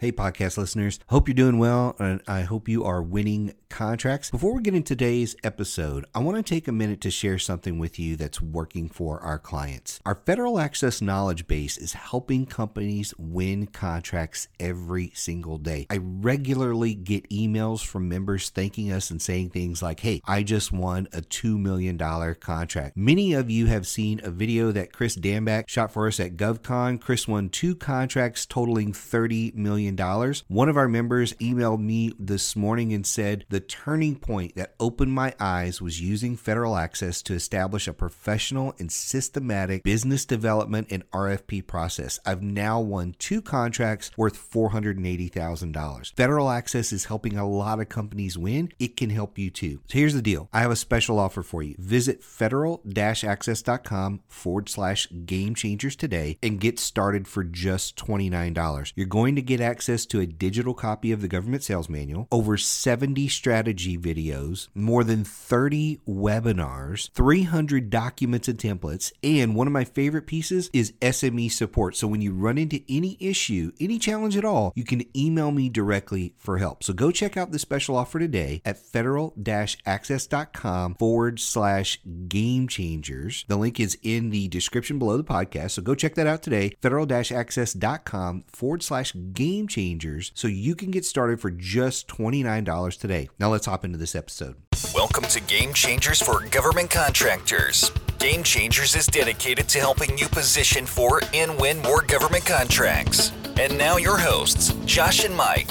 Hey, podcast listeners. Hope you're doing well, and I hope you are winning contracts. Before we get into today's episode, I want to take a minute to share something with you that's working for our clients. Our federal access knowledge base is helping companies win contracts every single day. I regularly get emails from members thanking us and saying things like, Hey, I just won a $2 million contract. Many of you have seen a video that Chris Danback shot for us at GovCon. Chris won two contracts totaling $30 million. One of our members emailed me this morning and said the turning point that opened my eyes was using federal access to establish a professional and systematic business development and RFP process. I've now won two contracts worth $480,000. Federal access is helping a lot of companies win. It can help you too. So here's the deal I have a special offer for you. Visit federal access.com forward slash game changers today and get started for just $29. You're going to get access to a digital copy of the government sales manual, over 70 strategy videos, more than 30 webinars, 300 documents and templates, and one of my favorite pieces is SME support. So when you run into any issue, any challenge at all, you can email me directly for help. So go check out the special offer today at federal access.com forward slash game changers. The link is in the description below the podcast. So go check that out today. Federal access.com forward slash game changers so you can get started for just $29 today. Now let's hop into this episode. Welcome to Game Changers for Government Contractors. Game Changers is dedicated to helping you position for and win more government contracts. And now your hosts, Josh and Mike.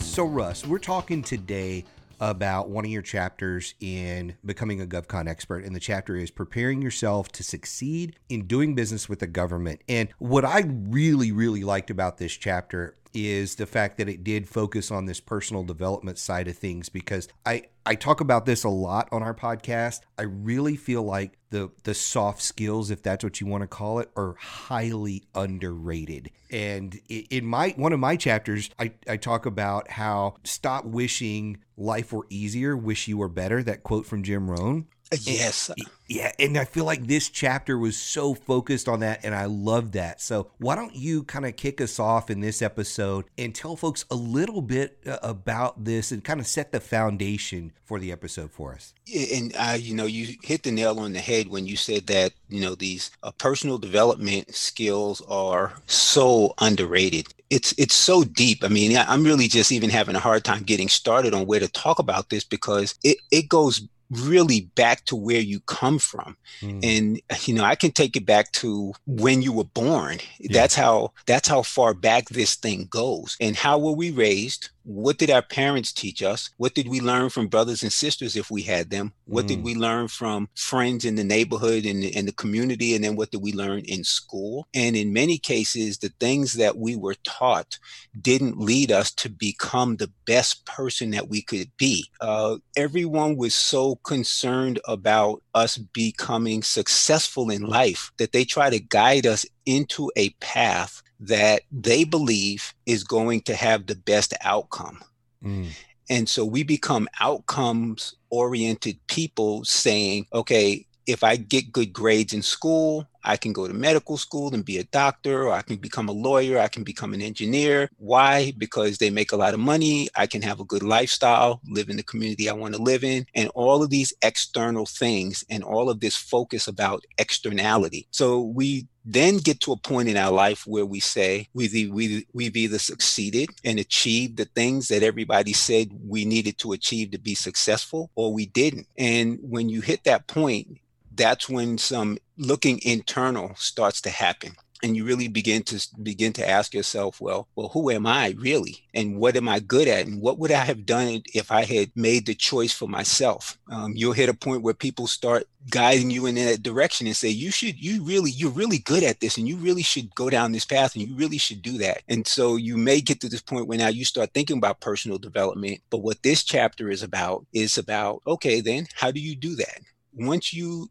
So, Russ, we're talking today about one of your chapters in becoming a GovCon expert. And the chapter is preparing yourself to succeed in doing business with the government. And what I really, really liked about this chapter is the fact that it did focus on this personal development side of things because I I talk about this a lot on our podcast. I really feel like the the soft skills, if that's what you want to call it, are highly underrated. And in my one of my chapters, I, I talk about how stop wishing life were easier, wish you were better. That quote from Jim Rohn. Yes. Yeah, and I feel like this chapter was so focused on that, and I love that. So, why don't you kind of kick us off in this episode and tell folks a little bit uh, about this and kind of set the foundation for the episode for us? And uh, you know, you hit the nail on the head when you said that you know these uh, personal development skills are so underrated. It's it's so deep. I mean, I'm really just even having a hard time getting started on where to talk about this because it it goes really back to where you come from mm. and you know i can take it back to when you were born yeah. that's how that's how far back this thing goes and how were we raised what did our parents teach us? What did we learn from brothers and sisters if we had them? What mm. did we learn from friends in the neighborhood and in the community? And then what did we learn in school? And in many cases, the things that we were taught didn't lead us to become the best person that we could be. Uh, everyone was so concerned about us becoming successful in life that they try to guide us into a path that they believe is going to have the best outcome. Mm. And so we become outcomes oriented people saying, okay, if I get good grades in school, I can go to medical school and be a doctor, or I can become a lawyer, I can become an engineer. Why? Because they make a lot of money. I can have a good lifestyle, live in the community I want to live in, and all of these external things and all of this focus about externality. So we then get to a point in our life where we say we've, we, we've either succeeded and achieved the things that everybody said we needed to achieve to be successful, or we didn't. And when you hit that point, that's when some looking internal starts to happen. And you really begin to begin to ask yourself well well who am i really? And what am i good at? And what would i have done if i had made the choice for myself? Um, you'll hit a point where people start guiding you in that direction and say you should you really you're really good at this and you really should go down this path and you really should do that. And so you may get to this point where now you start thinking about personal development but what this chapter is about is about okay then how do you do that? Once you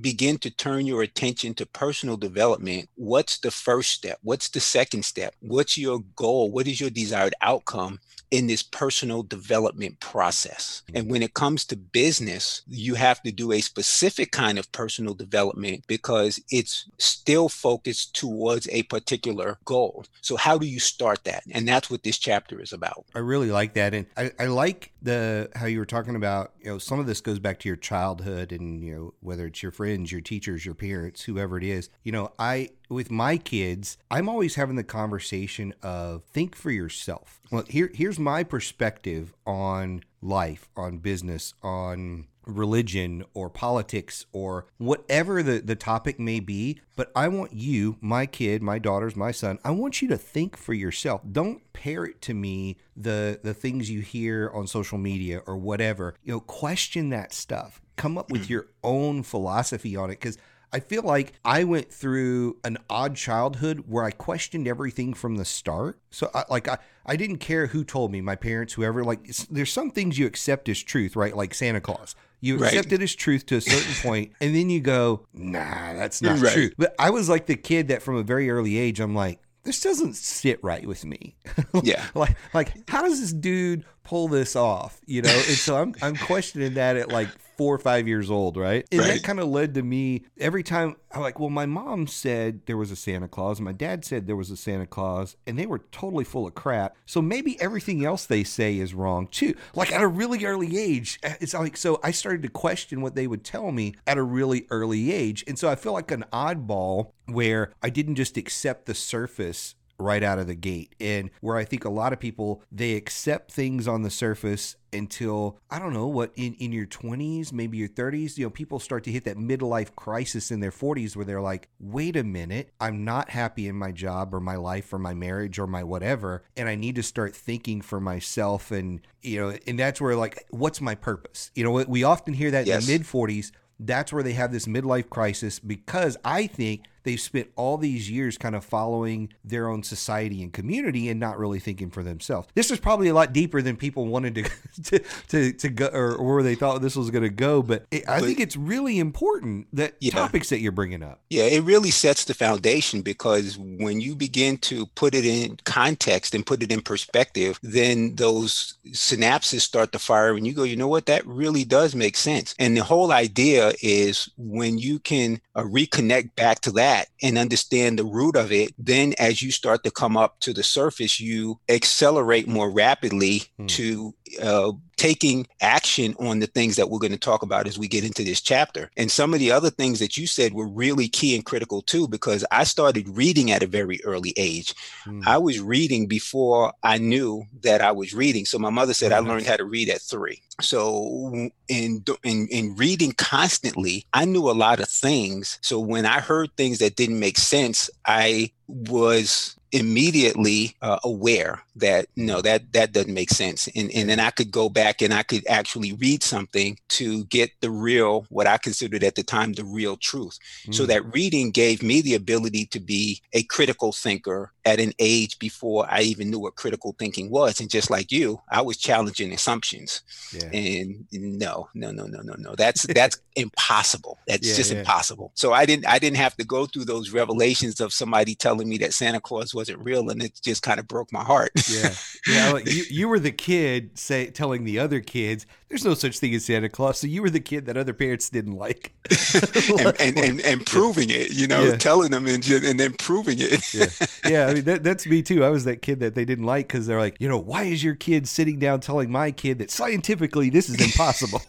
begin to turn your attention to personal development, what's the first step? What's the second step? What's your goal? What is your desired outcome? in this personal development process. And when it comes to business, you have to do a specific kind of personal development because it's still focused towards a particular goal. So, how do you start that? And that's what this chapter is about. I really like that. And I, I like the how you were talking about, you know, some of this goes back to your childhood and, you know, whether it's your friends, your teachers, your parents, whoever it is. You know, I with my kids, I'm always having the conversation of think for yourself. Well, here here's my perspective on life, on business, on religion or politics or whatever the, the topic may be. But I want you, my kid, my daughters, my son, I want you to think for yourself. Don't parrot to me the the things you hear on social media or whatever. You know, question that stuff. Come up with mm. your own philosophy on it because I feel like I went through an odd childhood where I questioned everything from the start. So, I, like, I, I didn't care who told me, my parents, whoever. Like, there's some things you accept as truth, right? Like Santa Claus. You right. accept it as truth to a certain point, and then you go, nah, that's not right. true. But I was like the kid that from a very early age, I'm like, this doesn't sit right with me. yeah. like like how does this dude pull this off? You know? And so I'm I'm questioning that at like four or five years old, right? And right. that kind of led to me every time I'm like, well, my mom said there was a Santa Claus, and my dad said there was a Santa Claus, and they were totally full of crap. So maybe everything else they say is wrong too. Like at a really early age, eh, it's like so I started to question what they would tell me at a really early age, and so I feel like an oddball where I didn't just accept the surface right out of the gate. And where I think a lot of people they accept things on the surface until I don't know what in in your 20s, maybe your 30s, you know, people start to hit that midlife crisis in their 40s where they're like, "Wait a minute, I'm not happy in my job or my life or my marriage or my whatever, and I need to start thinking for myself and, you know, and that's where like what's my purpose? You know, we often hear that yes. in the mid 40s, that's where they have this midlife crisis because I think they've spent all these years kind of following their own society and community and not really thinking for themselves. This is probably a lot deeper than people wanted to to, to, to go or, or, where they thought this was going to go. But it, I but, think it's really important that yeah. topics that you're bringing up. Yeah, it really sets the foundation because when you begin to put it in context and put it in perspective, then those synapses start to fire and you go, you know what, that really does make sense. And the whole idea is when you can uh, reconnect back to that and understand the root of it, then as you start to come up to the surface, you accelerate more rapidly hmm. to uh, taking action on the things that we're going to talk about as we get into this chapter. And some of the other things that you said were really key and critical too, because I started reading at a very early age. Mm. I was reading before I knew that I was reading. So my mother said mm-hmm. I learned how to read at three. So in, in in reading constantly, I knew a lot of things. So when I heard things that didn't make sense, I was immediately uh, aware that no that that doesn't make sense and and then i could go back and i could actually read something to get the real what i considered at the time the real truth mm. so that reading gave me the ability to be a critical thinker at an age before i even knew what critical thinking was and just like you i was challenging assumptions yeah. and no no no no no no that's that's impossible that's yeah, just yeah. impossible so i didn't i didn't have to go through those revelations of somebody telling me that santa claus was wasn't real, and it just kind of broke my heart. yeah, yeah. you you were the kid say telling the other kids there's no such thing as Santa Claus, so you were the kid that other parents didn't like, and, and, and, and proving it, you know, yeah. telling them and and then proving it. yeah, yeah. I mean that, that's me too. I was that kid that they didn't like because they're like, you know, why is your kid sitting down telling my kid that scientifically this is impossible?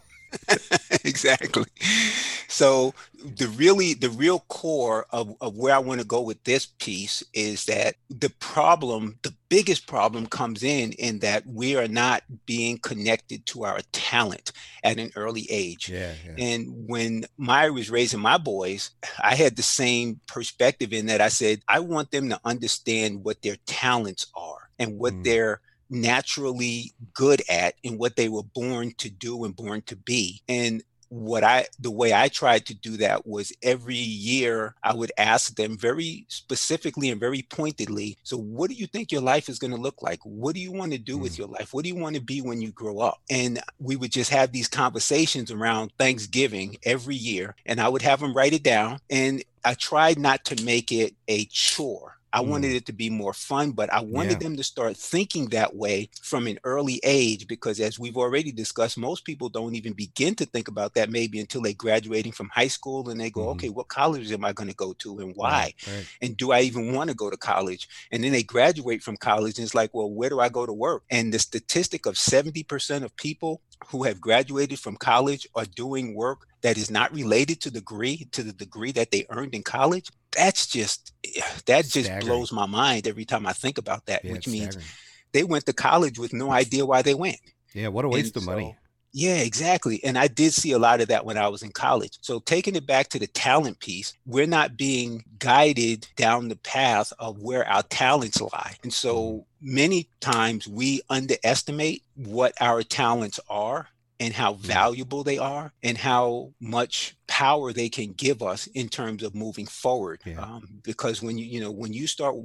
exactly. So the really the real core of, of where I want to go with this piece is that the problem, the biggest problem comes in in that we are not being connected to our talent at an early age. Yeah, yeah. And when Maya was raising my boys, I had the same perspective in that I said, I want them to understand what their talents are and what mm. their naturally good at and what they were born to do and born to be. And what I the way I tried to do that was every year I would ask them very specifically and very pointedly, so what do you think your life is going to look like? What do you want to do mm. with your life? What do you want to be when you grow up? And we would just have these conversations around Thanksgiving every year and I would have them write it down and I tried not to make it a chore. I mm. wanted it to be more fun, but I wanted yeah. them to start thinking that way from an early age because, as we've already discussed, most people don't even begin to think about that maybe until they're graduating from high school and they go, mm. okay, what college am I going to go to and why? Right, right. And do I even want to go to college? And then they graduate from college and it's like, well, where do I go to work? And the statistic of 70% of people who have graduated from college are doing work that is not related to the degree to the degree that they earned in college that's just that just staggering. blows my mind every time i think about that yeah, which means staggering. they went to college with no idea why they went yeah what a waste and of so, money yeah, exactly. And I did see a lot of that when I was in college. So, taking it back to the talent piece, we're not being guided down the path of where our talents lie. And so, mm-hmm. many times we underestimate what our talents are and how valuable they are and how much power they can give us in terms of moving forward yeah. um, because when you you know when you start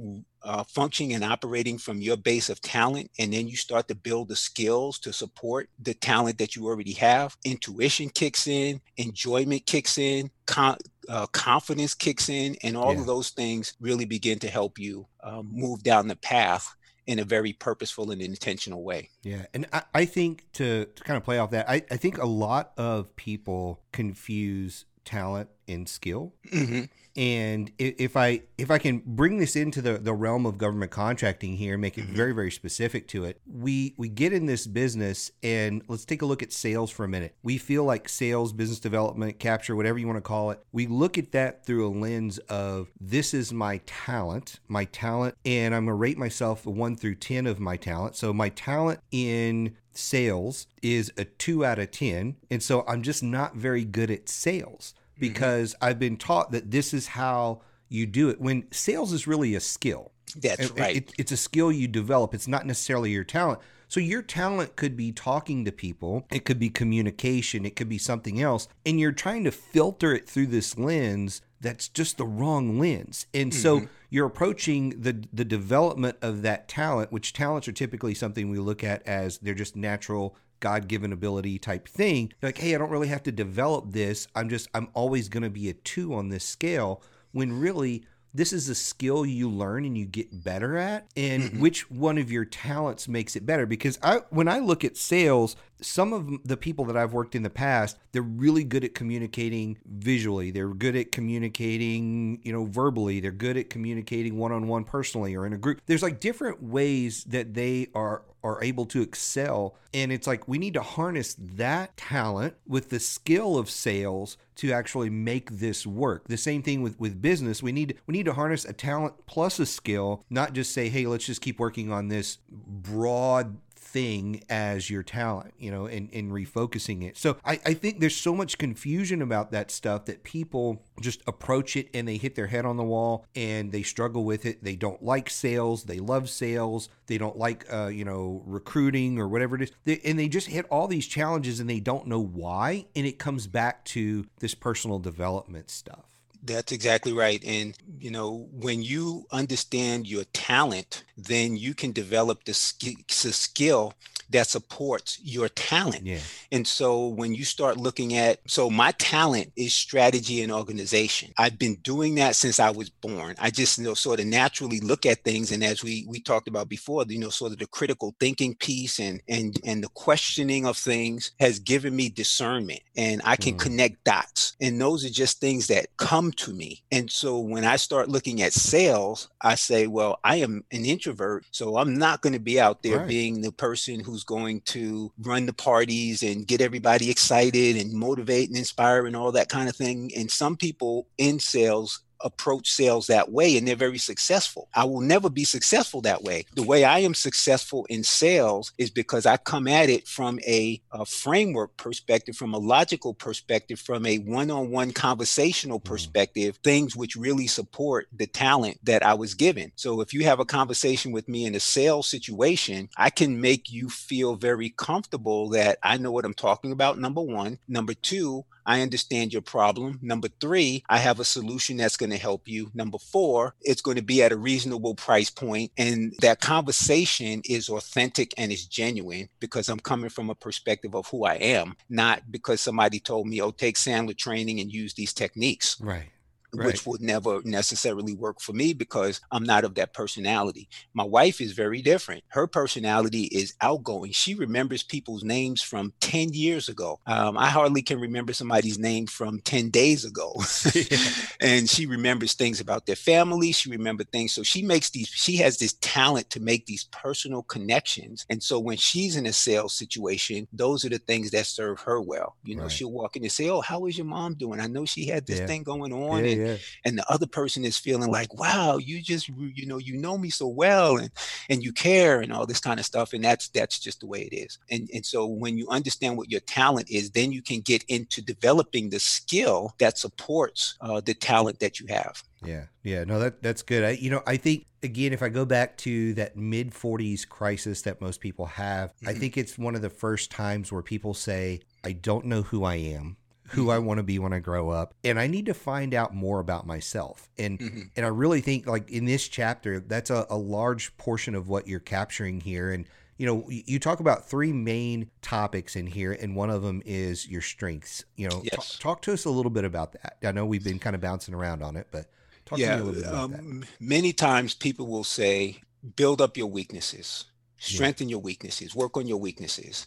uh, functioning and operating from your base of talent, and then you start to build the skills to support the talent that you already have. Intuition kicks in, enjoyment kicks in, con- uh, confidence kicks in, and all yeah. of those things really begin to help you um, move down the path in a very purposeful and intentional way. Yeah. And I, I think to, to kind of play off that, I, I think a lot of people confuse talent and skill. Mm-hmm. And if I if I can bring this into the, the realm of government contracting here, make it mm-hmm. very very specific to it, we we get in this business and let's take a look at sales for a minute. We feel like sales, business development, capture, whatever you want to call it. We look at that through a lens of this is my talent, my talent, and I'm gonna rate myself a one through ten of my talent. So my talent in sales is a two out of 10. And so I'm just not very good at sales. Mm-hmm. because mm-hmm. I've been taught that this is how you do it. When sales is really a skill. That's right. It, it's a skill you develop. It's not necessarily your talent. So your talent could be talking to people, it could be communication, it could be something else, and you're trying to filter it through this lens that's just the wrong lens. And mm-hmm. so you're approaching the the development of that talent, which talents are typically something we look at as they're just natural God given ability type thing. You're Like, hey, I don't really have to develop this. I'm just, I'm always going to be a two on this scale. When really, this is a skill you learn and you get better at and mm-hmm. which one of your talents makes it better because i when i look at sales some of the people that i've worked in the past they're really good at communicating visually they're good at communicating you know verbally they're good at communicating one-on-one personally or in a group there's like different ways that they are are able to excel. And it's like we need to harness that talent with the skill of sales to actually make this work. The same thing with, with business. We need we need to harness a talent plus a skill, not just say, hey, let's just keep working on this broad thing as your talent, you know, and, and refocusing it. So I, I think there's so much confusion about that stuff that people just approach it and they hit their head on the wall and they struggle with it. They don't like sales. They love sales. They don't like, uh, you know, recruiting or whatever it is. They, and they just hit all these challenges and they don't know why. And it comes back to this personal development stuff. That's exactly right. And, you know, when you understand your talent, then you can develop the, sk- the skill that supports your talent. Yeah. And so when you start looking at, so my talent is strategy and organization. I've been doing that since I was born. I just you know sort of naturally look at things, and as we we talked about before, you know, sort of the critical thinking piece and and and the questioning of things has given me discernment, and I can mm. connect dots. And those are just things that come to me. And so when I start looking at sales, I say, well, I am an introvert, so I'm not going to be out there right. being the person who's going to run the parties and get everybody excited and motivate and inspire and all that kind of thing. And some people in sales approach sales that way and they're very successful. I will never be successful that way. The way I am successful in sales is because I come at it from a, a framework perspective, from a logical perspective, from a one on one conversational mm-hmm. perspective, mm. things which really support the talent that I was given. So if you have a conversation with me in a sales situation, I can make you feel very comfortable that I know what I'm talking about, number one. Number two, I understand your problem. Number three, I have a solution that's going to help you. Number four, it's going to be at a reasonable price point, and that conversation is authentic and is genuine because I'm coming from a perspective of who I am, not because somebody told me, "Oh, take Sandler training and use these techniques." Right right. which would never necessarily work for me because I'm not of that personality. My wife is very different. Her personality is outgoing. She remembers people's names from 10 years ago. Um, I hardly can remember somebody's name from 10 days ago. and she remembers things about their family. She remembers things. So she makes these, she has this talent to make these personal connections. And so when she's in a sales situation, those are the things that serve her well. You know, right. she'll walk in and say, Oh, how is your mom doing? I know she had this yeah. thing going on. Yeah, and yeah. and the other person is feeling like wow you just you know you know me so well and and you care and all this kind of stuff and that's that's just the way it is. And and so when you understand what your talent is then you can get into developing the skill that supports uh, the talent that you have. Yeah. Yeah no that that's good. I, you know i think again if i go back to that mid 40s crisis that most people have mm-hmm. i think it's one of the first times where people say i don't know who i am who I want to be when I grow up and I need to find out more about myself. And mm-hmm. and I really think like in this chapter that's a, a large portion of what you're capturing here and you know you talk about three main topics in here and one of them is your strengths you know yes. t- talk to us a little bit about that i know we've been kind of bouncing around on it but talk yeah, to me a little bit about um, that many times people will say build up your weaknesses strengthen yeah. your weaknesses work on your weaknesses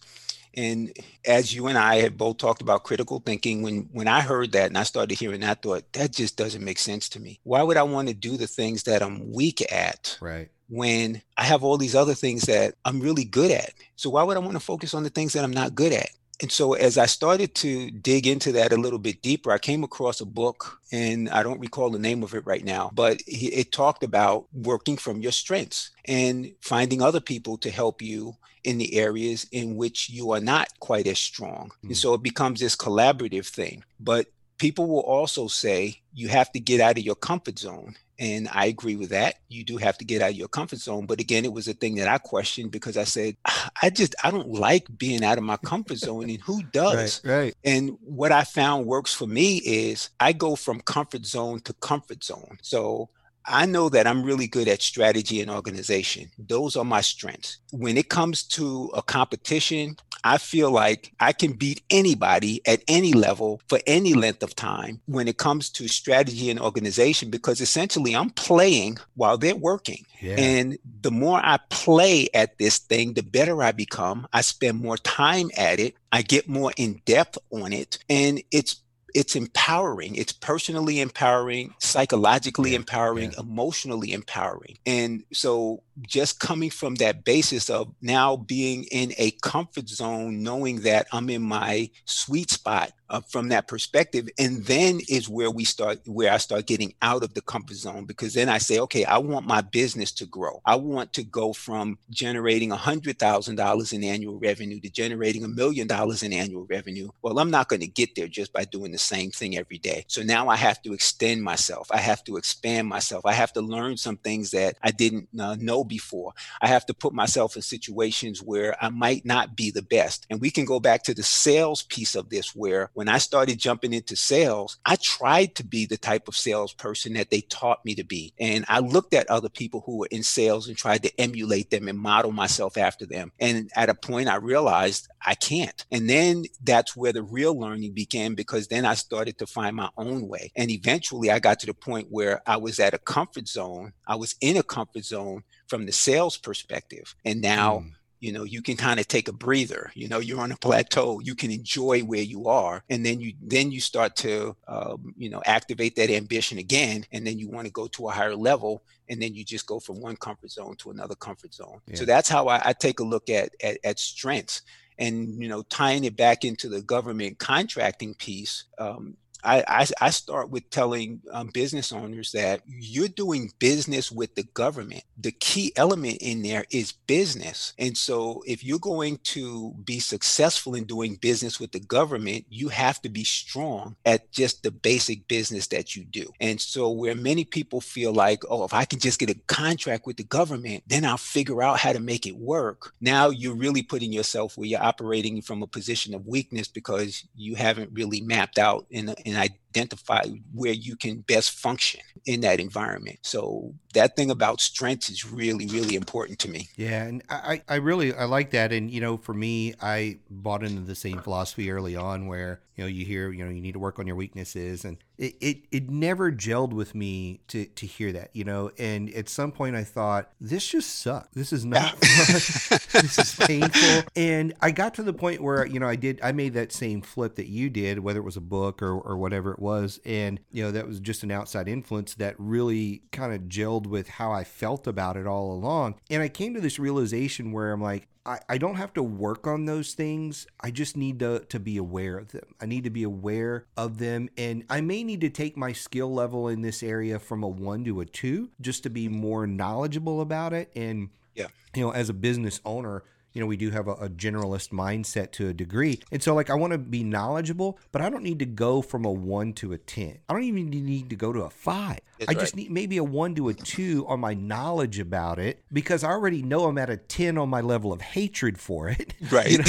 and as you and I have both talked about critical thinking, when when I heard that and I started hearing that, I thought that just doesn't make sense to me. Why would I want to do the things that I'm weak at? Right. When I have all these other things that I'm really good at. So why would I want to focus on the things that I'm not good at? And so as I started to dig into that a little bit deeper, I came across a book, and I don't recall the name of it right now, but it talked about working from your strengths and finding other people to help you in the areas in which you are not quite as strong. Mm. And so it becomes this collaborative thing. But people will also say you have to get out of your comfort zone. And I agree with that. You do have to get out of your comfort zone. But again, it was a thing that I questioned because I said, I just, I don't like being out of my comfort zone. And who does? Right, right. And what I found works for me is I go from comfort zone to comfort zone. So I know that I'm really good at strategy and organization. Those are my strengths. When it comes to a competition, I feel like I can beat anybody at any level for any length of time when it comes to strategy and organization because essentially I'm playing while they're working. Yeah. And the more I play at this thing, the better I become. I spend more time at it. I get more in depth on it. And it's it's empowering. It's personally empowering, psychologically yeah, empowering, yeah. emotionally empowering. And so just coming from that basis of now being in a comfort zone, knowing that I'm in my sweet spot uh, from that perspective, and then is where we start, where I start getting out of the comfort zone because then I say, okay, I want my business to grow. I want to go from generating a hundred thousand dollars in annual revenue to generating a million dollars in annual revenue. Well, I'm not going to get there just by doing the same thing every day. So now I have to extend myself. I have to expand myself. I have to learn some things that I didn't uh, know before. I have to put myself in situations where I might not be the best. And we can go back to the sales piece of this, where when I started jumping into sales, I tried to be the type of salesperson that they taught me to be. And I looked at other people who were in sales and tried to emulate them and model myself after them. And at a point, I realized I can't. And then that's where the real learning began because then I started to find my own way. And eventually I got to the point where I was at a comfort zone. I was in a comfort zone from the sales perspective. And now, mm. You know, you can kind of take a breather. You know, you're on a plateau. You can enjoy where you are, and then you then you start to, um, you know, activate that ambition again, and then you want to go to a higher level, and then you just go from one comfort zone to another comfort zone. Yeah. So that's how I, I, take a look at, at at strengths and you know tying it back into the government contracting piece um, I, I, I start with telling um, business owners that you're doing business with the government. The key element in there is business. And so if you're going to be successful in doing business with the government, you have to be strong at just the basic business that you do. And so where many people feel like, oh, if I can just get a contract with the government, then I'll figure out how to make it work. Now you're really putting yourself where you're operating from a position of weakness because you haven't really mapped out and, and identify where you can best function in that environment. So that thing about strengths is really, really important to me. Yeah, and I, I really I like that. And you know, for me, I bought into the same philosophy early on where, you know, you hear, you know, you need to work on your weaknesses and it, it, it never gelled with me to to hear that, you know. And at some point I thought, this just sucks. This is not this is painful. And I got to the point where, you know, I did I made that same flip that you did, whether it was a book or, or whatever it was. And, you know, that was just an outside influence that really kind of gelled with how I felt about it all along. And I came to this realization where I'm like, I, I don't have to work on those things. I just need to, to be aware of them. I need to be aware of them. And I may need to take my skill level in this area from a one to a two just to be more knowledgeable about it. And, yeah. you know, as a business owner, you know, we do have a, a, generalist mindset to a degree. And so, like, I want to be knowledgeable, but I don't need to go from a one to a 10. I don't even need to go to a five. That's I just right. need maybe a one to a two on my knowledge about it because I already know I'm at a 10 on my level of hatred for it. Right. you, know?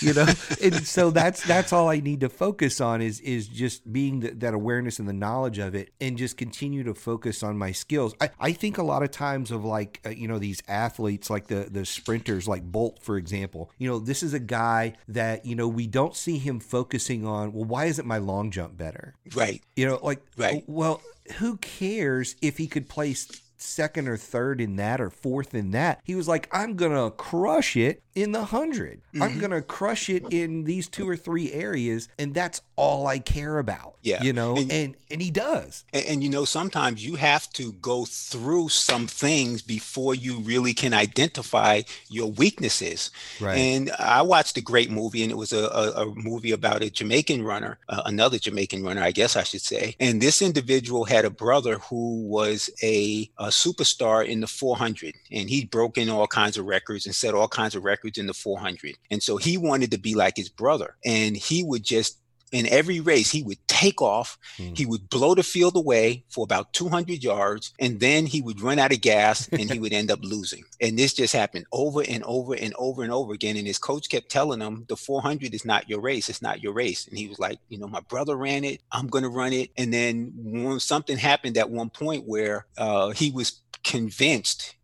you know, and so that's that's all I need to focus on is is just being the, that awareness and the knowledge of it and just continue to focus on my skills. I, I think a lot of times of like, uh, you know, these athletes, like the, the sprinters, like Bolt, for example, you know, this is a guy that, you know, we don't see him focusing on, well, why isn't my long jump better? Right. You know, like, right. well, who cares if he could place second or third in that or fourth in that. He was like, I'm going to crush it in the 100. Mm-hmm. I'm going to crush it in these two or three areas. And that's all I care about. Yeah. You know, and, and, and he does. And, and, you know, sometimes you have to go through some things before you really can identify your weaknesses. Right. And I watched a great movie, and it was a, a, a movie about a Jamaican runner, uh, another Jamaican runner, I guess I should say. And this individual had a brother who was a, a superstar in the 400, and he'd broken all kinds of records and set all kinds of records in the 400. And so he wanted to be like his brother, and he would just in every race, he would take off, mm. he would blow the field away for about 200 yards, and then he would run out of gas and he would end up losing. And this just happened over and over and over and over again. And his coach kept telling him, the 400 is not your race. It's not your race. And he was like, you know, my brother ran it. I'm going to run it. And then when something happened at one point where uh, he was convinced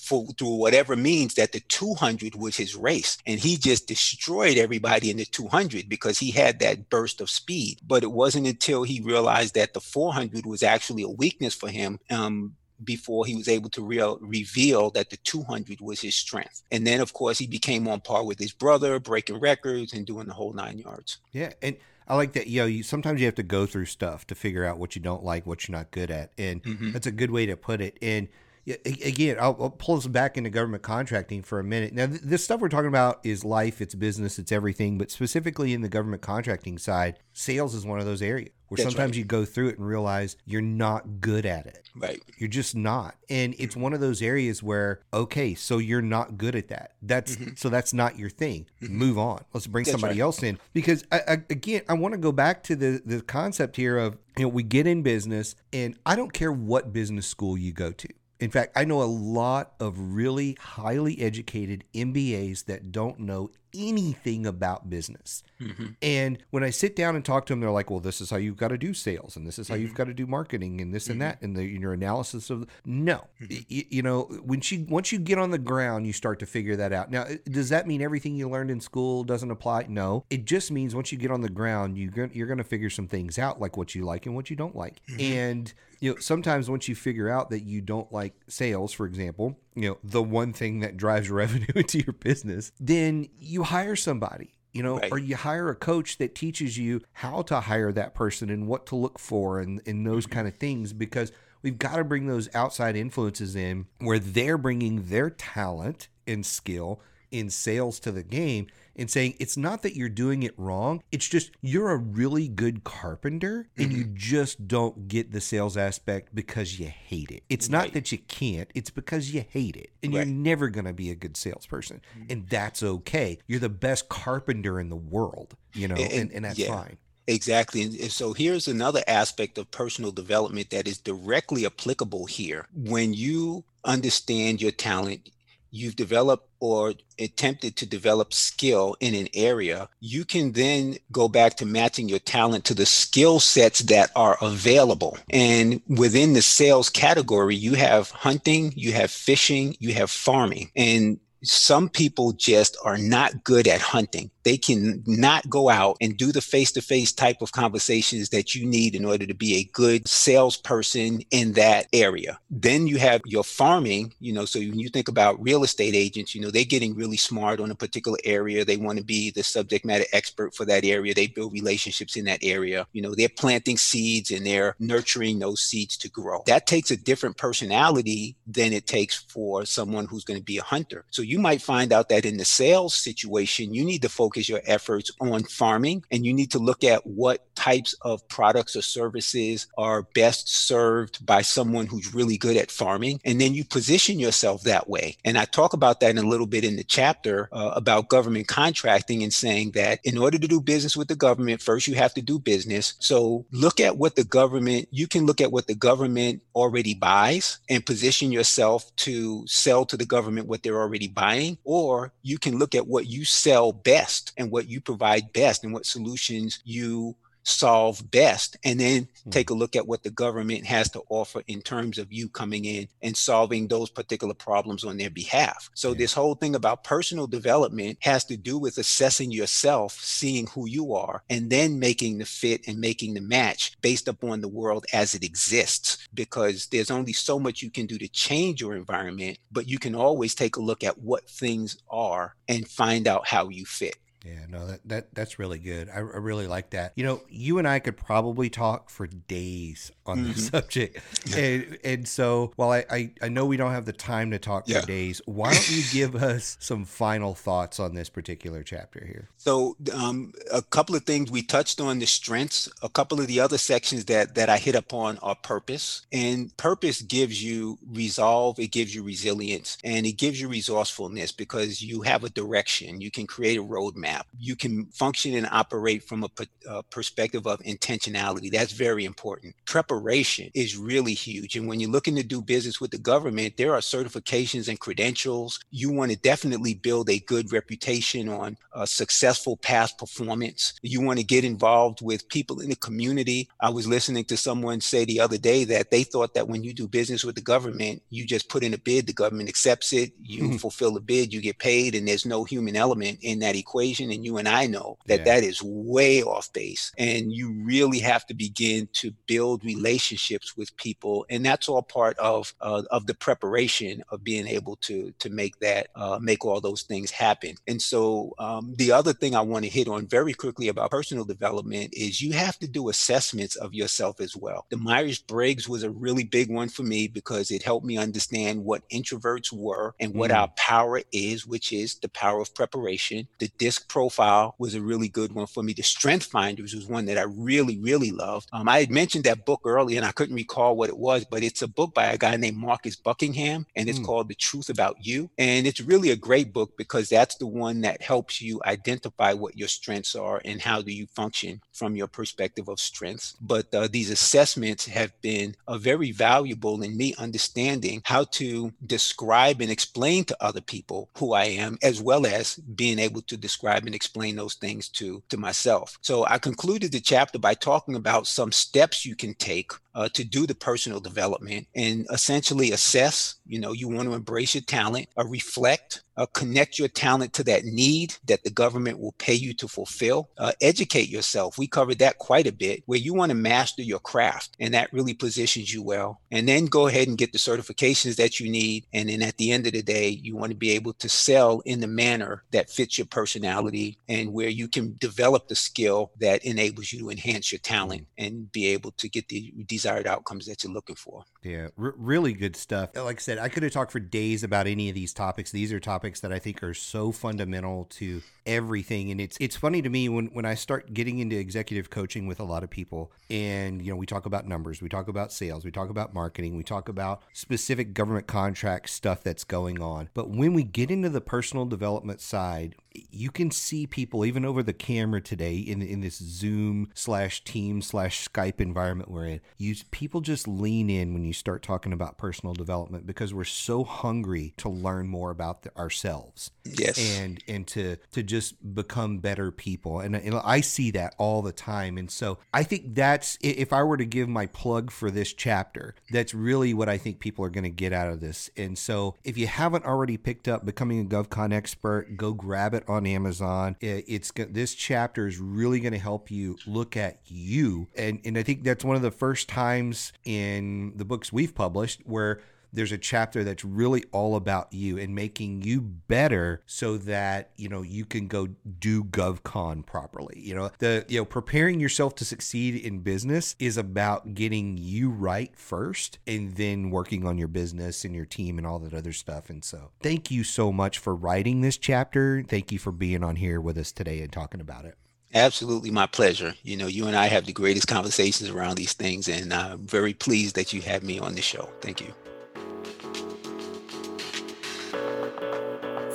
for through whatever means that the 200 was his race and he just destroyed everybody in the 200 because he had that burst of speed but it wasn't until he realized that the 400 was actually a weakness for him um, before he was able to real, reveal that the 200 was his strength. And then, of course, he became on par with his brother, breaking records and doing the whole nine yards. Yeah. And I like that. You know, you, sometimes you have to go through stuff to figure out what you don't like, what you're not good at. And mm-hmm. that's a good way to put it. And again, I'll, I'll, pull us back into government contracting for a minute. Now, th- this stuff we're talking about is life, it's business, it's everything. But specifically in the government contracting side, sales is one of those areas where That's sometimes right. you go through it and realize you're not good at it. Right. You're just not. And it's one of those areas where, okay, so you're not good at that. That's mm-hmm. so that's not your thing. Mm-hmm. Move on. Let's bring That's somebody right. else in. Because I, I, again, I want to go back to the the concept here of you know we get in business, and I don't care what business school you go to. In fact, I know a lot of really highly educated MBAs that don't know anything about business. Mm-hmm. And when I sit down and talk to them, they're like, well, this is how you've got to do sales, and this is how mm-hmm. you've got to do marketing, and this mm-hmm. and that, and the, in your analysis of no, mm-hmm. y- you know, when you once you get on the ground, you start to figure that out. Now, does that mean everything you learned in school doesn't apply? No, it just means once you get on the ground, you you're going to figure some things out, like what you like and what you don't like, mm-hmm. and you know, sometimes once you figure out that you don't like sales, for example, you know, the one thing that drives revenue into your business, then you hire somebody you know, right. or you hire a coach that teaches you how to hire that person and what to look for and, and those mm-hmm. kind of things because we've got to bring those outside influences in where they're bringing their talent and skill in sales to the game and saying it's not that you're doing it wrong. It's just you're a really good carpenter and you Mm-hmm. just don't get the sales aspect because you hate it. It's not Right. that you can't, it's because you hate it. And you're never going to be a good salesperson. And that's okay. You're the best carpenter in the world, you know, And- and, and that's yeah. fine. Exactly. And so here's another aspect of personal development that is directly applicable here. When you understand your talent, you've developed or attempted to develop skill in an area, you can then go back to matching your talent to the skill sets that are available. And within the sales category, you have hunting, you have fishing, you have farming. And some people just are not good at hunting. They can not go out and do the face to face type of conversations that you need in order to be a good salesperson in that area. Then you have your farming, you know, so when you think about real estate agents, you know, they're getting really smart on a particular area. They want to be the subject matter expert for that area. They build relationships in that area. You know, they're planting seeds and they're nurturing those seeds to grow. That takes a different personality than it takes for someone who's going to be a hunter. So you might find out that in the sales situation, you need to focus your efforts on farming and you need to look at what types of products or services are best served by someone who's really good at farming. And then you position yourself that way. And I talk about that in a little bit in the chapter uh, about government contracting and saying that in order to do business with the government, first you have to do business. So look at what the government, you can look at what the government already buys and position yourself to sell to the government what they're already buying, or you can look at what you sell best and what you provide best and what solutions you solve best and then hmm. take a look at what the government has to offer in terms of you coming in and solving those particular problems on their behalf. So Yeah. this whole thing about personal development has to do with assessing yourself, seeing who you are, and then making the fit and making the match based upon the world as it exists because there's only so much you can do to change your environment, but you can always take a look at what things are and find out how you fit. Yeah, no, that, that that's really good. I, I really like that. You know, you and I could probably talk for days on this subject, and and so while I, I I know we don't have the time to talk Yeah. for days, why don't you give us some final thoughts on this particular chapter here? So um, a couple of things we touched on the strengths. A couple of the other sections that that I hit upon are purpose, and purpose gives you resolve. It gives you resilience, and it gives you resourcefulness because you have a direction. You can create a roadmap. You can function and operate from a per- uh, perspective of intentionality. That's very important. Preparation is really huge, and when you're looking to do business with the government, there are certifications and credentials. You want to definitely build a good reputation on uh, successful past performance. You want to get involved with people in the community. I was listening to someone say the other day that they thought that when you do business with the government, you just put in a bid, the government accepts it, you Mhm. fulfill the bid, you get paid, and there's no human element in that equation. And you and I know that Yeah. that is way off base. And you really have to begin to build relationships with people, and that's all part of uh, of the preparation of being able to to make that uh, make all those things happen. And so um, the other thing I want to hit on very quickly about personal development is you have to do assessments of yourself as well. The Myers Briggs was a really big one for me because it helped me understand what introverts were and what Mm. our power is, which is the power of preparation. The disc profile was a really good one for me. The Strength Finders was one that I really, really loved. Um, I had mentioned that book earlier and I couldn't recall what it was, but it's a book by a guy named Marcus Buckingham and it's Mm. called The Truth About You. And it's really a great book because that's the one that helps you identify what your strengths are and how do you function from your perspective of strengths. But uh, these assessments have been uh, very valuable in me understanding how to describe and explain to other people who I am, as well as being able to describe and explain those things to, to myself. So I concluded the chapter by talking about some steps you can take uh, to do the personal development and essentially assess. You know, you want to embrace your talent, uh, reflect, uh, connect your talent to that need that the government will pay you to fulfill, uh, educate yourself. We covered that quite a bit, where you want to master your craft, and that really positions you well. And then go ahead and get the certifications that you need. And then at the end of the day, you want to be able to sell in the manner that fits your personality and where you can develop the skill that enables you to enhance your talent and be able to get the desired outcomes that you're looking for. Yeah, r- really good stuff. Like I said, I could have talked for days about any of these topics. These are topics that I think are so fundamental to everything and it's it's funny to me when when I start getting into executive coaching with a lot of people and you know we talk about numbers we talk about sales we talk about marketing we talk about specific government contract stuff that's going on but when we get into the personal development side you can see people even over the camera today in in this Zoom slash Team slash Skype environment we're in. You people just lean in when you start talking about personal development because we're so hungry to learn more about the, ourselves. Yes, and and to to just become better people, and, and I see that all the time. And so I think that's if I were to give my plug for this chapter, that's really what I think people are going to get out of this. And so if you haven't already picked up becoming a GovCon expert, go grab it on Amazon. It's this chapter is really going to help you look at you, and and I think that's one of the first times in the books we've published where there's a chapter that's really all about you and making you better so that you know you can go do govcon properly you know the you know preparing yourself to succeed in business is about getting you right first and then working on your business and your team and all that other stuff and so thank you so much for writing this chapter thank you for being on here with us today and talking about it Absolutely, my pleasure. You know, you and I have the greatest conversations around these things, and I'm very pleased that you have me on the show. Thank you.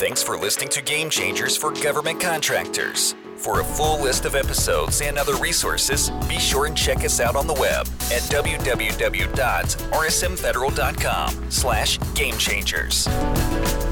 Thanks for listening to Game Changers for Government Contractors. For a full list of episodes and other resources, be sure and check us out on the web at www.rsmfederal.com slash gamechangers.